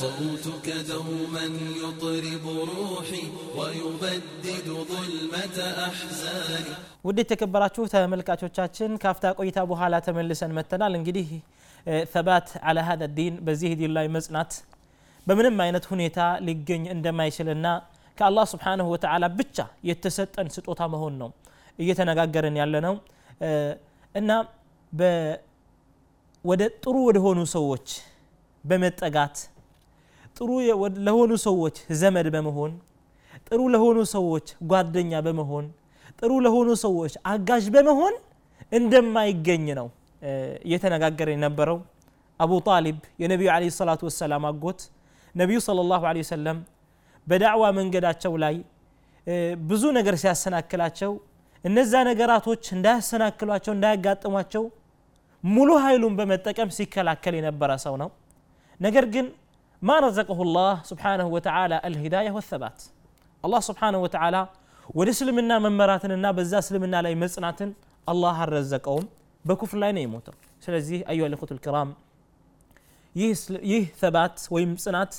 صوتك دوما يطرب روحي ويبدد ظلمة أحزاني ውድ የተከበራችሁ ተመልካቾቻችን ካፍታ ቆይታ በኋላ ተመልሰን መጥተናል እንግዲህ ተባት አላ ሀደ ዲን በዚህ ዲን ላይ መጽናት በምንም አይነት ሁኔታ ሊገኝ እንደማይችልና ከአላህ ስብሓንሁ ወተዓላ ብቻ የተሰጠን ስጦታ መሆን ነው እየተነጋገርን ያለ ነው እና ወደ ጥሩ ወደሆኑ ሰዎች በመጠጋት ጥሩ ለሆኑ ሰዎች ዘመድ በመሆን ጥሩ ለሆኑ ሰዎች ጓደኛ በመሆን ጥሩ ለሆኑ ሰዎች አጋዥ በመሆን እንደማይገኝ ነው እየተነጋገረ የነበረው አቡ ጣሊብ የነቢዩ ለ ሰላቱ ወሰላም አጎት። ነቢዩ صለ ላሁ ለ በዳዕዋ መንገዳቸው ላይ ብዙ ነገር ሲያሰናክላቸው እነዛ ነገራቶች እንዳያሰናክሏቸው እንዳያጋጥሟቸው ሙሉ ኃይሉን በመጠቀም ሲከላከል የነበረ ሰው ነው። ነገር ግን ማ ረዘቀሁ ላህ ስብሓንሁ ወተዓላ አልሂዳያ ወሰባት አላህ ስብሓንሁ ወተዓላ ወደ እስልምና መመራትንና በዛ እስልምና ላይ መጽናትን አላህ አልረዘቀውም በኩፍር ላይ ነው የሞተው ስለዚህ አዩሃ ልኩት ልክራም ይህ ሰባት ወይም ጽናት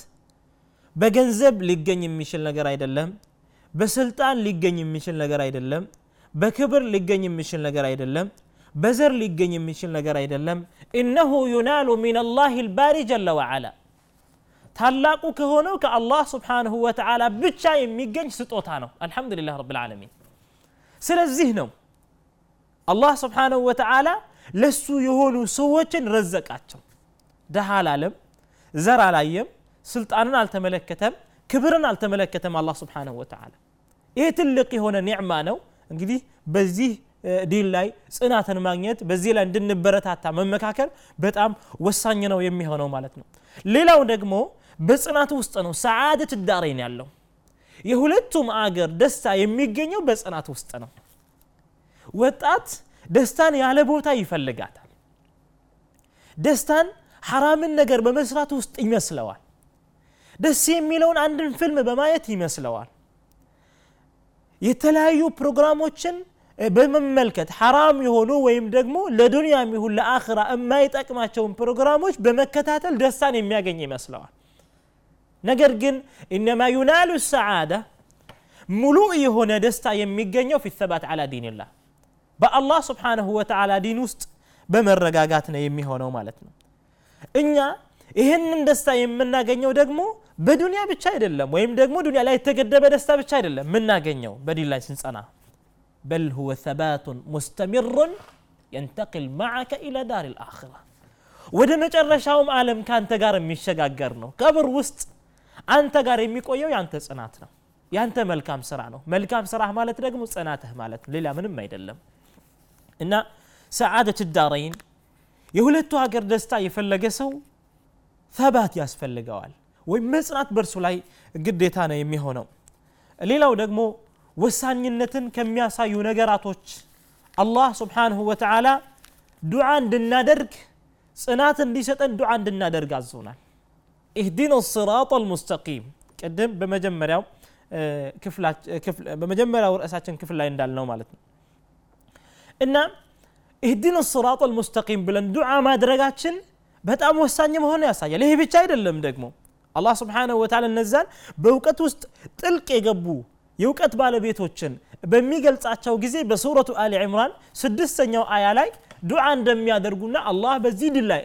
በገንዘብ ሊገኝ የሚችል ነገር አይደለም በስልጣን ሊገኝ የሚችል ነገር አይደለም በክብር ሊገኝ የሚችል ነገር አይደለም በዘር ሊገኝ የሚችል ነገር አይደለም ኢነሁ ዩናሉ ሚን አላህ ልባሪ ጀለ ወዓላ ታላቁ ከሆነው ከአላህ ስብሓንሁ ወተዓላ ብቻ የሚገኝ ስጦታ ነው አልሐምዱሊላህ ረብ ልዓለሚን ስለዚህ ነው አላህ ስብሓንሁ ወተዓላ ለሱ የሆኑ ሰዎችን ረዘቃቸው ደሃ አላለም ዘር አላየም ስልጣንን አልተመለከተም ክብርን አልተመለከተም አላህ ስብሓንሁ ወተዓላ ይህ ትልቅ የሆነ ኒዕማ ነው እንግዲህ በዚህ ዲን ላይ ጽናትን ማግኘት በዚህ ላይ እንድንበረታታ መመካከል በጣም ወሳኝ ነው የሚሆነው ማለት ነው ሌላው ደግሞ በጽናት ውስጥ ነው ሰዓደት ዳሬን ያለው። የሁለቱም አገር ደስታ የሚገኘው በጽናት ውስጥ ነው። ወጣት ደስታን ያለ ቦታ ይፈልጋታል። ደስታን ሐራምን ነገር በመስራት ውስጥ ይመስለዋል። ደስ የሚለውን አንድን ፊልም በማየት ይመስለዋል። የተለያዩ ፕሮግራሞችን በመመልከት ሐራም የሆኑ ወይም ደግሞ ለዱንያም ይሁን ለአኽራ የማይጠቅማቸውን ፕሮግራሞች በመከታተል ደስታን የሚያገኝ ይመስለዋል ነገር ግን ኢነማ ዩናሉ ሰዓዳ ሙሉ የሆነ ደስታ የሚገኘው ፊ ሰባት ዓላ ዲንላህ በአላህ ስብሓንሁ ወተዓላ ዲን ውስጥ በመረጋጋት ነው የሚሆነው ማለት ነው እኛ ይህንን ደስታ የምናገኘው ደግሞ በዱንያ ብቻ አይደለም ወይም ደግሞ ዱንያ ላይ የተገደበ ደስታ ብቻ አይደለም የምናገኘው በዲን ላይ ስንጸና بل هو ثبات مستمر ينتقل معك إلى دار الآخرة ወደ መጨረሻውም ዓለም ከአንተ ጋር የሚሸጋገር ነው ቀብር ውስጥ አንተ ጋር የሚቆየው ያንተ ጽናት ነው ያንተ መልካም ስራ ነው መልካም ስራ ማለት ደግሞ ጽናትህ ማለት ነው ሌላ ምንም አይደለም እና ሰዓደት ዳረይን የሁለቱ ሀገር ደስታ የፈለገ ሰው ተባት ያስፈልገዋል ወይም መጽናት በእርሱ ላይ ግዴታ ነው የሚሆነው ሌላው ደግሞ ወሳኝነትን ከሚያሳዩ ነገራቶች አላህ ስብሓንሁ ወተዓላ ዱዓ እንድናደርግ ጽናት እንዲሰጠን ዱዓ እንድናደርግ አዞናል ኢህዲን ስራጥ አልሙስተቂም ቅድም በመጀመሪያው በመጀመሪያው ርዕሳችን ክፍል ላይ እንዳልነው ማለት ነው እና ኢህዲን ስራጥ አልሙስተቂም ብለን ዱዓ ማድረጋችን በጣም ወሳኝ መሆኑ ያሳያል ይሄ ብቻ አይደለም ደግሞ አላህ ስብሓንሁ ወተዓላ እነዛን በእውቀት ውስጥ ጥልቅ የገቡ የእውቀት ባለቤቶችን በሚገልጻቸው ጊዜ በሱረቱ አሊ ዕምራን ስድስተኛው አያ ላይ ዱዓ እንደሚያደርጉና አላህ በዚህ ድል ላይ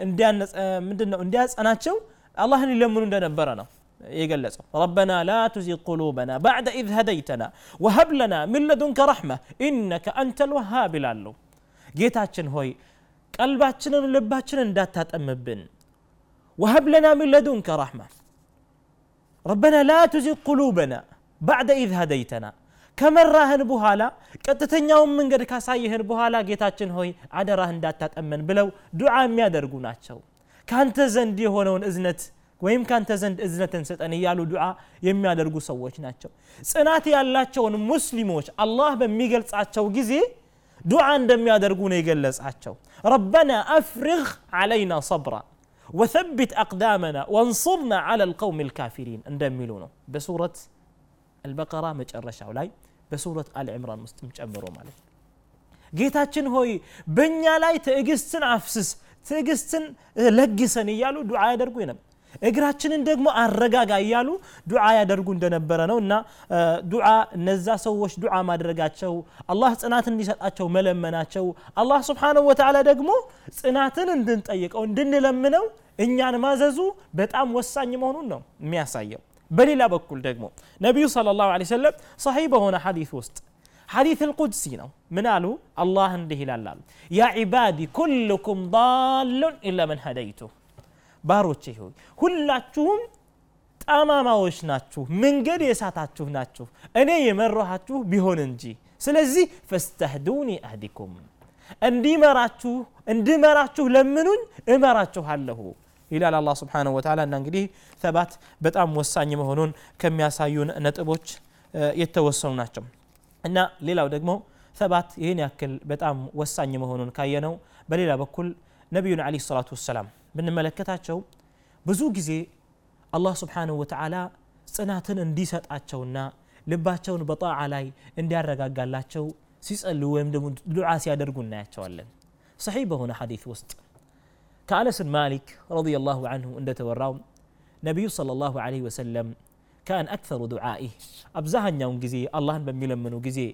ምንድነው እንዲያጸናቸው አላህን ሊለምኑ እንደነበረ ነው የገለጸው ረበና ላ ቱዚግ ቁሉበና ባዕደ ኢዝ ሀደይተና ወሀብ ለና ምን ለዱንከ ረሕመ ኢነከ አንተ ልወሃብ ይላሉ ጌታችን ሆይ ቀልባችንን ልባችንን እንዳታጠምብን ወሀብ ለና ምን ለዱንከ ረሕመ ረበና ላ ቱዚግ ቁሉበና ባዕደ ኢዝ ሀደይተና ከመራህን በኋላ ቀጥተኛውን መንገድ ካሳየህን በኋላ ጌታችን ሆይ አደራህ እንዳታጠመን ብለው ዱዓ የሚያደርጉ ናቸው ካንተ ዘንድ የሆነውን እዝነት ወይም ካንተ ዘንድ እዝነትን ስጠን እያሉ ዱዓ የሚያደርጉ ሰዎች ናቸው። ጽናት ያላቸውን ሙስሊሞች አላህ በሚገልጻቸው ጊዜ ዱዓ እንደሚያደርጉ ነው የገለጻቸው። ረበና أفرغ አለይና ሰብራ وثبت أقدامنا وانصرنا على القوم الكافرين اندملونه بسورة البقرة مجرشة ولاي بسورة آل عمران مستمجمرو مالك جيتاتشن هوي بنيا لاي تأجستن عفسس ትዕግስትን ለግሰን እያሉ ዱዓ ያደርጉ ነበር። እግራችንን ደግሞ አረጋጋ እያሉ ዱዓ ያደርጉ እንደነበረ ነው እና ዱዓ እነዛ ሰዎች ዱዓ ማድረጋቸው አላህ ጽናት እንዲሰጣቸው መለመናቸው አላህ ስብሓንሁ ወተዓላ ደግሞ ጽናትን እንድንጠይቀው እንድንለምነው እኛን ማዘዙ በጣም ወሳኝ መሆኑን ነው የሚያሳየው። በሌላ በኩል ደግሞ ነቢዩ ለ ላሁ ሰለም ሰሒህ በሆነ ሐዲት ውስጥ حديث القدسي منالو الله عنده لا يا عبادي كلكم ضال إلا من هديته. باروتشي هو كلاتشوم تماما وش ناتشو من قد يساتاتشو ناتشو أنا يمرهاتشو بهون انجي سلزي فاستهدوني أهدكم عندي مراتشو عندي مراتشو لمنون امراتشو هالهو إلى الله سبحانه وتعالى أن نقريه ثبات بتأم وساني مهنون كم يساين نتبوش يتوسلوناتشو እና ሌላው ደግሞ ተባት ይህን ያክል በጣም ወሳኝ መሆኑን ካየነው በሌላ በኩል ነቢዩን አለ ሰላቱ ወሰላም ብንመለከታቸው ብዙ ጊዜ አላህ ስብሓንሁ ወተዓላ ጽናትን እንዲሰጣቸውና ልባቸውን በጣዓ ላይ እንዲያረጋጋላቸው ሲጸልዩ ወይም ደግሞ ዱዓ ሲያደርጉ እናያቸዋለን ሰሒህ በሆነ ሐዲት ውስጥ ከአነስን ማሊክ ረዲየላሁ አንሁ እንደተወራው ነቢዩ ሰለላሁ ዐለይሂ ወሰለም كان أكثر دعائه أبزها النونجزي الله بمي من جزي.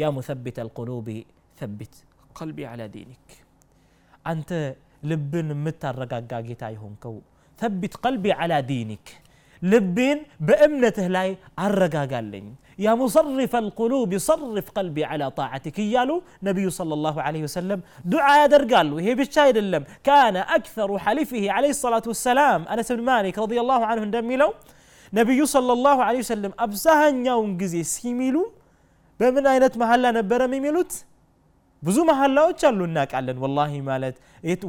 يا مثبت القلوب ثبت قلبي على دينك. أنت لبن متى الرقاق قاقيتاي هونكو ثبت قلبي على دينك. لبن بأمنته لاي عرقا قال يا مصرف القلوب صرف قلبي على طاعتك. يالو نبي صلى الله عليه وسلم دعاء در وهي بالشاي كان أكثر حلفه عليه الصلاة والسلام. أنس بن مالك رضي الله عنه دمي لو ነቢዩ ሰለላሁ ዐለይሂ ወሰለም አብዛኛውን ጊዜ ሲሚሉ በምን አይነት መሐላ ነበረ የሚሉት? ብዙ መሐላዎች አሉ እናውቃለን። ወላሂ ማለት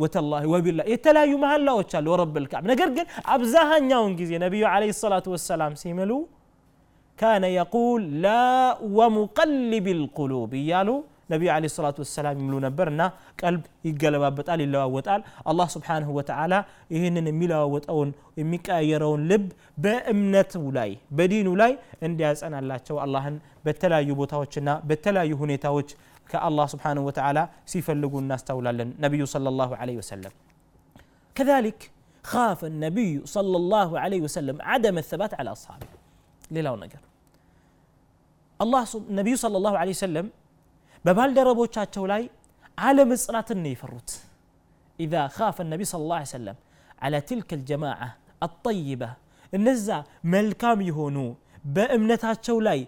ወተላሂ ወቢላ የተለያዩ መሐላዎች አሉ። ወረብል ከዓብ ነገር ግን አብዛኛውን ጊዜ ነቢዩ ዐለይሂ ሰላቱ ወሰላም ሲምሉ ካነ የቁል ላ ወሙቀልብ ልቁሉብ እያሉ ነቢዩ አለ ሰላቱ ወሰላም ይምሉ ነበር እና ቀልብ ይገለባበጣል ይለዋወጣል አላህ ስብሓንሁ ወተዓላ ይህንን የሚለዋወጠውን የሚቀያየረውን ልብ በእምነቱ ላይ በዲኑ ላይ እንዲያጸናላቸው አላህን በተለያዩ ቦታዎችና በተለያዩ ሁኔታዎች كالله سبحانه وتعالى سيفلقوا الناس تولا النبي صلى الله عليه وسلم كذلك خاف النبي صلى الله عليه وسلم عدم الثبات على أصحابه ليلا ونقر الله النبي صلى الله عليه ببال دربو ببالدربوشاتشو لاي على مصرات النيفروت إذا خاف النبي صلى الله عليه وسلم على تلك الجماعة الطيبة النزا ملكام يهونو بأمنتاتشو لاي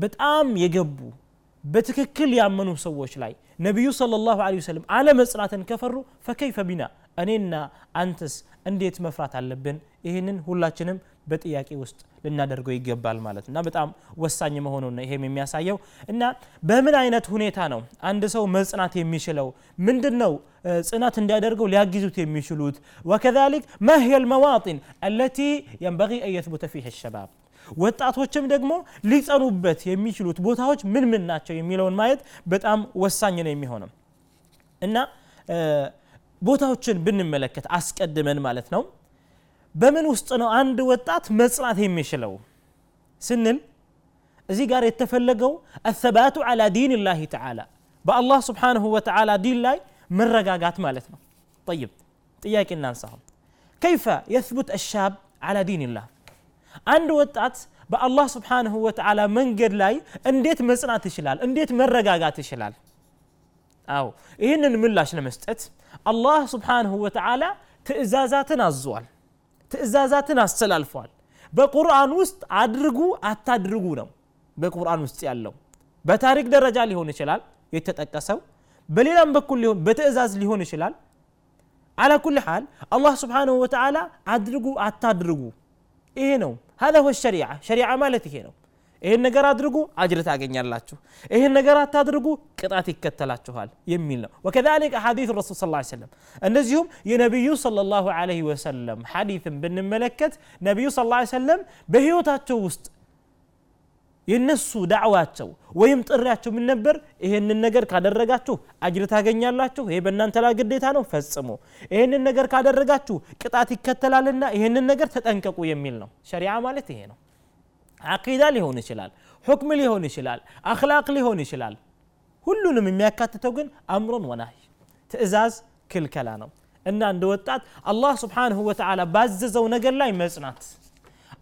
بتقام يقبو بتككل يعمنو سووش لاي نبي صلى الله عليه وسلم على مصرات كفروا فكيف بنا أنينا أنتس أنديت مفرات على اللبن إهنن هلاتشنم በጥያቄ ውስጥ ልናደርገው ይገባል ማለት እና በጣም ወሳኝ መሆኑን ይሄም የሚያሳየው። እና በምን አይነት ሁኔታ ነው አንድ ሰው መጽናት የሚችለው? ምንድን ነው ጽናት እንዲያደርገው ሊያግዙት የሚችሉት? ወከዛሊክ ማህየል መዋጢን አለቲ የንበጊ እየትቡተ ፊህ ሸባብ ወጣቶችም ደግሞ ሊጸኑበት የሚችሉት ቦታዎች ምን ምን ናቸው የሚለውን ማየት በጣም ወሳኝ ነው የሚሆነው። እና ቦታዎችን ብንመለከት አስቀድመን ማለት ነው በምን ውስጥ ነው አንድ ወጣት መጽናት የሚችለው ስንል እዚህ ጋር የተፈለገው አሰባቱ አላ ዲን ላህ ተዓላ በአላህ ስብሓንሁ ወተዓላ ዲን ላይ መረጋጋት ማለት ነው طيب ጥያቄ እናንሳሁም كيف يثبت الشاب على دين الله አንድ ወጣት በአላህ ስብሓንሁ ወተዓላ መንገድ ላይ እንዴት መጽናት ይችላል እንዴት መረጋጋት ይችላል አዎ ይህንን ምላሽ ለመስጠት አላህ ስብሓንሁ ወተዓላ ትእዛዛትን አዟል ትእዛዛትን አስተላልፏል በቁርአን ውስጥ አድርጉ አታድርጉ ነው በቁርአን ውስጥ ያለው በታሪክ ደረጃ ሊሆን ይችላል የተጠቀሰው በሌላም በኩል ሊሆን በትእዛዝ ሊሆን ይችላል አላ ኩል ሓል አላህ ስብሓንሁ ወተዓላ አድርጉ አታድርጉ ይሄ ነው هذا هو الشريعة شريعة ማለት ይሄ ነው ይህን ነገር አድርጉ አጅር ታገኛላችሁ፣ ይህን ነገር አታድርጉ ቅጣት ይከተላችኋል የሚል ነው። ወከዛሊከ ሐዲስ ረሱል ሰለላሁ ዐለይሂ እንደዚሁም የነቢዩ ሰለላሁ ዐለይሂ ወሰለም ሐዲትን ብንመለከት ነቢዩ ሰለላሁ ዐለይሂ በህይወታቸው ውስጥ የነሱ ዳዕዋቸው ወይም ጥሪያቸው ምን ነበር? ይህንን ነገር ካደረጋችሁ አጅር ታገኛላችሁ፣ ይሄ በእናንተ ላይ ግዴታ ነው፣ ፈጽሙ። ይህንን ነገር ካደረጋችሁ ቅጣት ይከተላልና ይህንን ነገር ተጠንቀቁ የሚል ነው። ሸሪዓ ማለት ይሄ ነው። عقيدة لي ليهون شلال حكم لي ليهون شلال اخلاق لي ليهون يشلال كلنا من ميكاتتو أمر ونهي تئزاز كل كلامه ان عند وطات الله سبحانه وتعالى بززو نجر لا يمصنات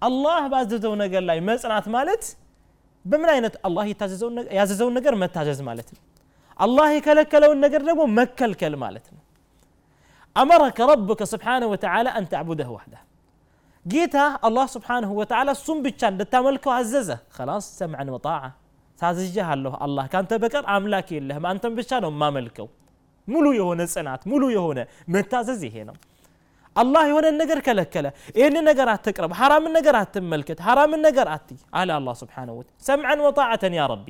الله بززو نجر لا يمصنات مالت بمن عينت الله يتاززو يعززو نجر ما مالت الله يكلكلو النجر دمو مكلكل مالت امرك ربك سبحانه وتعالى ان تعبده وحده وحده جيتا الله سبحانه وتعالى سم بتشان دتاملكو عززه خلاص سمعا وطاعة ታዝጀህ አለሁ አላህ ካንተ በቀር አምላክ የለህም አንተን ብቻ ነው ማመልከው ሙሉ የሆነ ጽናት ሙሉ የሆነ መታዘዝ ይሄ ነው አላህ የሆነን ነገር ከለከለ ይህንን ነገር አትቅረብ ሐራምን ነገር አትመልከት ሐራምን ነገር አትይ አለ አላህ ስብሓንሁ ወ ሰምዐን ወጣዕተን ያ ረቢ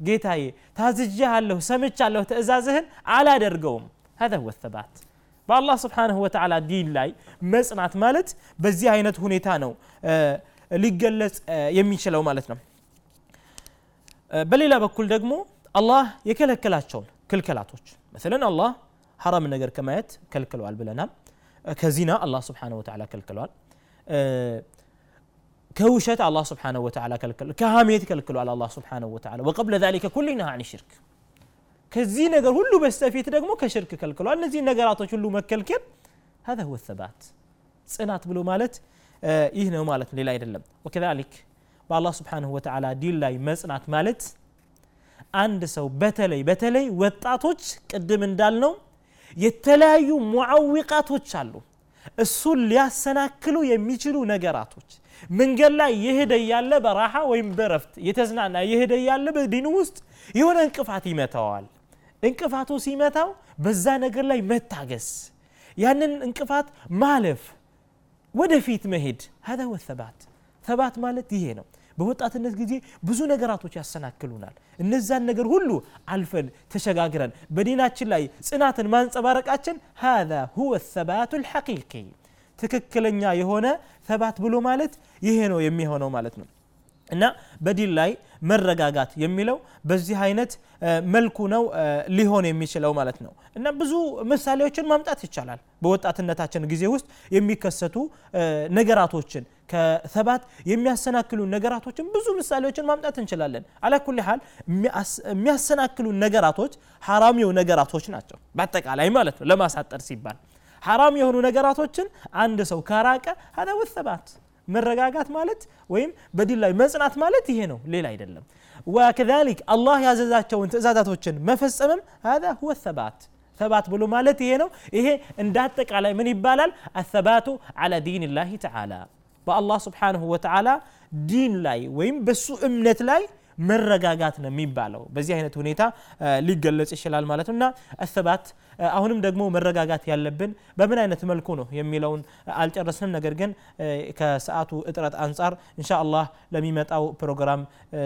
ጌታዬ ታዝጀሃለሁ ሰምቻለሁ ትእዛዝህን አላደርገውም هذا هو الثبات በአላህ ስብሓንሁ ወተዓላ ዲን ላይ መጽናት ማለት በዚህ አይነት ሁኔታ ነው ሊገለጽ የሚችለው ማለት ነው በሌላ በኩል ደግሞ አላህ የከለከላቸውን ክልከላቶች መሰለን አላህ ሐራም ነገር ከማየት ከልክለዋል ብለናል ከዚና አላህ ስብሓንሁ ወተዓላ ከልክለዋል كوشت الله سبحانه وتعالى كلكل كهاميت كلكل على الله سبحانه وتعالى وقبل ذلك كل نهى عن الشرك كزي نجر هلو بستفيت دقمو كشرك كلكل الذي نجرات هلو مكلكل هذا هو الثبات ጽናት ብሎ ማለት ይህ ነው ማለት ነው ሌላ አይደለም ወከዛሊክ በአላህ ስብሓንሁ ወተዓላ ዲን ላይ መጽናት ማለት አንድ ሰው በተለይ በተለይ ወጣቶች ቅድም እንዳልነው የተለያዩ ሙዓዊቃቶች አሉ እሱን ሊያሰናክሉ የሚችሉ ነገራቶች መንገድ ላይ የሄደ ያለ በራሓ ወይም በረፍት የተዝናና የሄደ ያለ በዲኑ ውስጥ የሆነ እንቅፋት ይመታዋል እንቅፋቱ ሲመታው በዛ ነገር ላይ መታገስ ያንን እንቅፋት ማለፍ ወደፊት መሄድ هذا هو الثبات ثبات ማለት ይሄ ነው በወጣትነት ጊዜ ብዙ ነገራቶች ያሰናክሉናል እነዛን ነገር ሁሉ አልፈን ተሸጋግረን በዲናችን ላይ ጽናትን ማንጸባረቃችን هذا هو الثبات الحقيقي ትክክለኛ የሆነ ተባት ብሎ ማለት ይሄ ነው የሚሆነው ማለት ነው እና በዲን ላይ መረጋጋት የሚለው በዚህ አይነት መልኩ ነው ሊሆን የሚችለው ማለት ነው። እና ብዙ ምሳሌዎችን ማምጣት ይቻላል። በወጣትነታችን ጊዜ ውስጥ የሚከሰቱ ነገራቶችን ከሰባት የሚያሰናክሉ ነገራቶችን ብዙ ምሳሌዎችን ማምጣት እንችላለን። አላኩል ሃል የሚያሰናክሉ ነገራቶች ሐራም የው ነገራቶች ናቸው። በአጠቃላይ ማለት ነው ለማሳጠር ሲባል። ሐራም የሆኑ ነገራቶችን አንድ ሰው ከራቀ ሀዳ ወሰባት መረጋጋት ማለት ወይም በዲን ላይ መጽናት ማለት ይሄ ነው፣ ሌላ አይደለም። ወከዛሊክ አላህ ያዘዛቸውን ትእዛዛቶችን መፈጸምም ሀዛ ሁወ ተባት ተባት ብሎ ማለት ይሄ ነው። ይሄ እንደ አጠቃላይ ምን ይባላል? አሰባቱ ዓላ ዲንላሂ ተዓላ በአላህ ስብሓንሁ ወተዓላ ዲን ላይ ወይም በሱ እምነት ላይ መረጋጋት ነው የሚባለው። በዚህ አይነት ሁኔታ ሊገለጽ ይችላል ማለት ነው እና አተባት አሁንም ደግሞ መረጋጋት ያለብን በምን አይነት መልኩ ነው የሚለውን አልጨረስንም ነገር ግን ከሰዓቱ እጥረት አንጻር እንሻ አላህ ለሚመጣው ፕሮግራም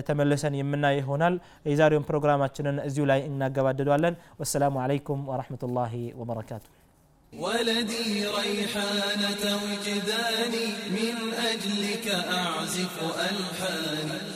ተመልሰን የምናይ ይሆናል የዛሬውን ፕሮግራማችንን እዚሁ ላይ እናገባድዷለን ወሰላሙ አለይኩም ወረሕመቱላሂ ወበረካቱ ولدي ريحانة وجداني من أجلك أعزف ألحاني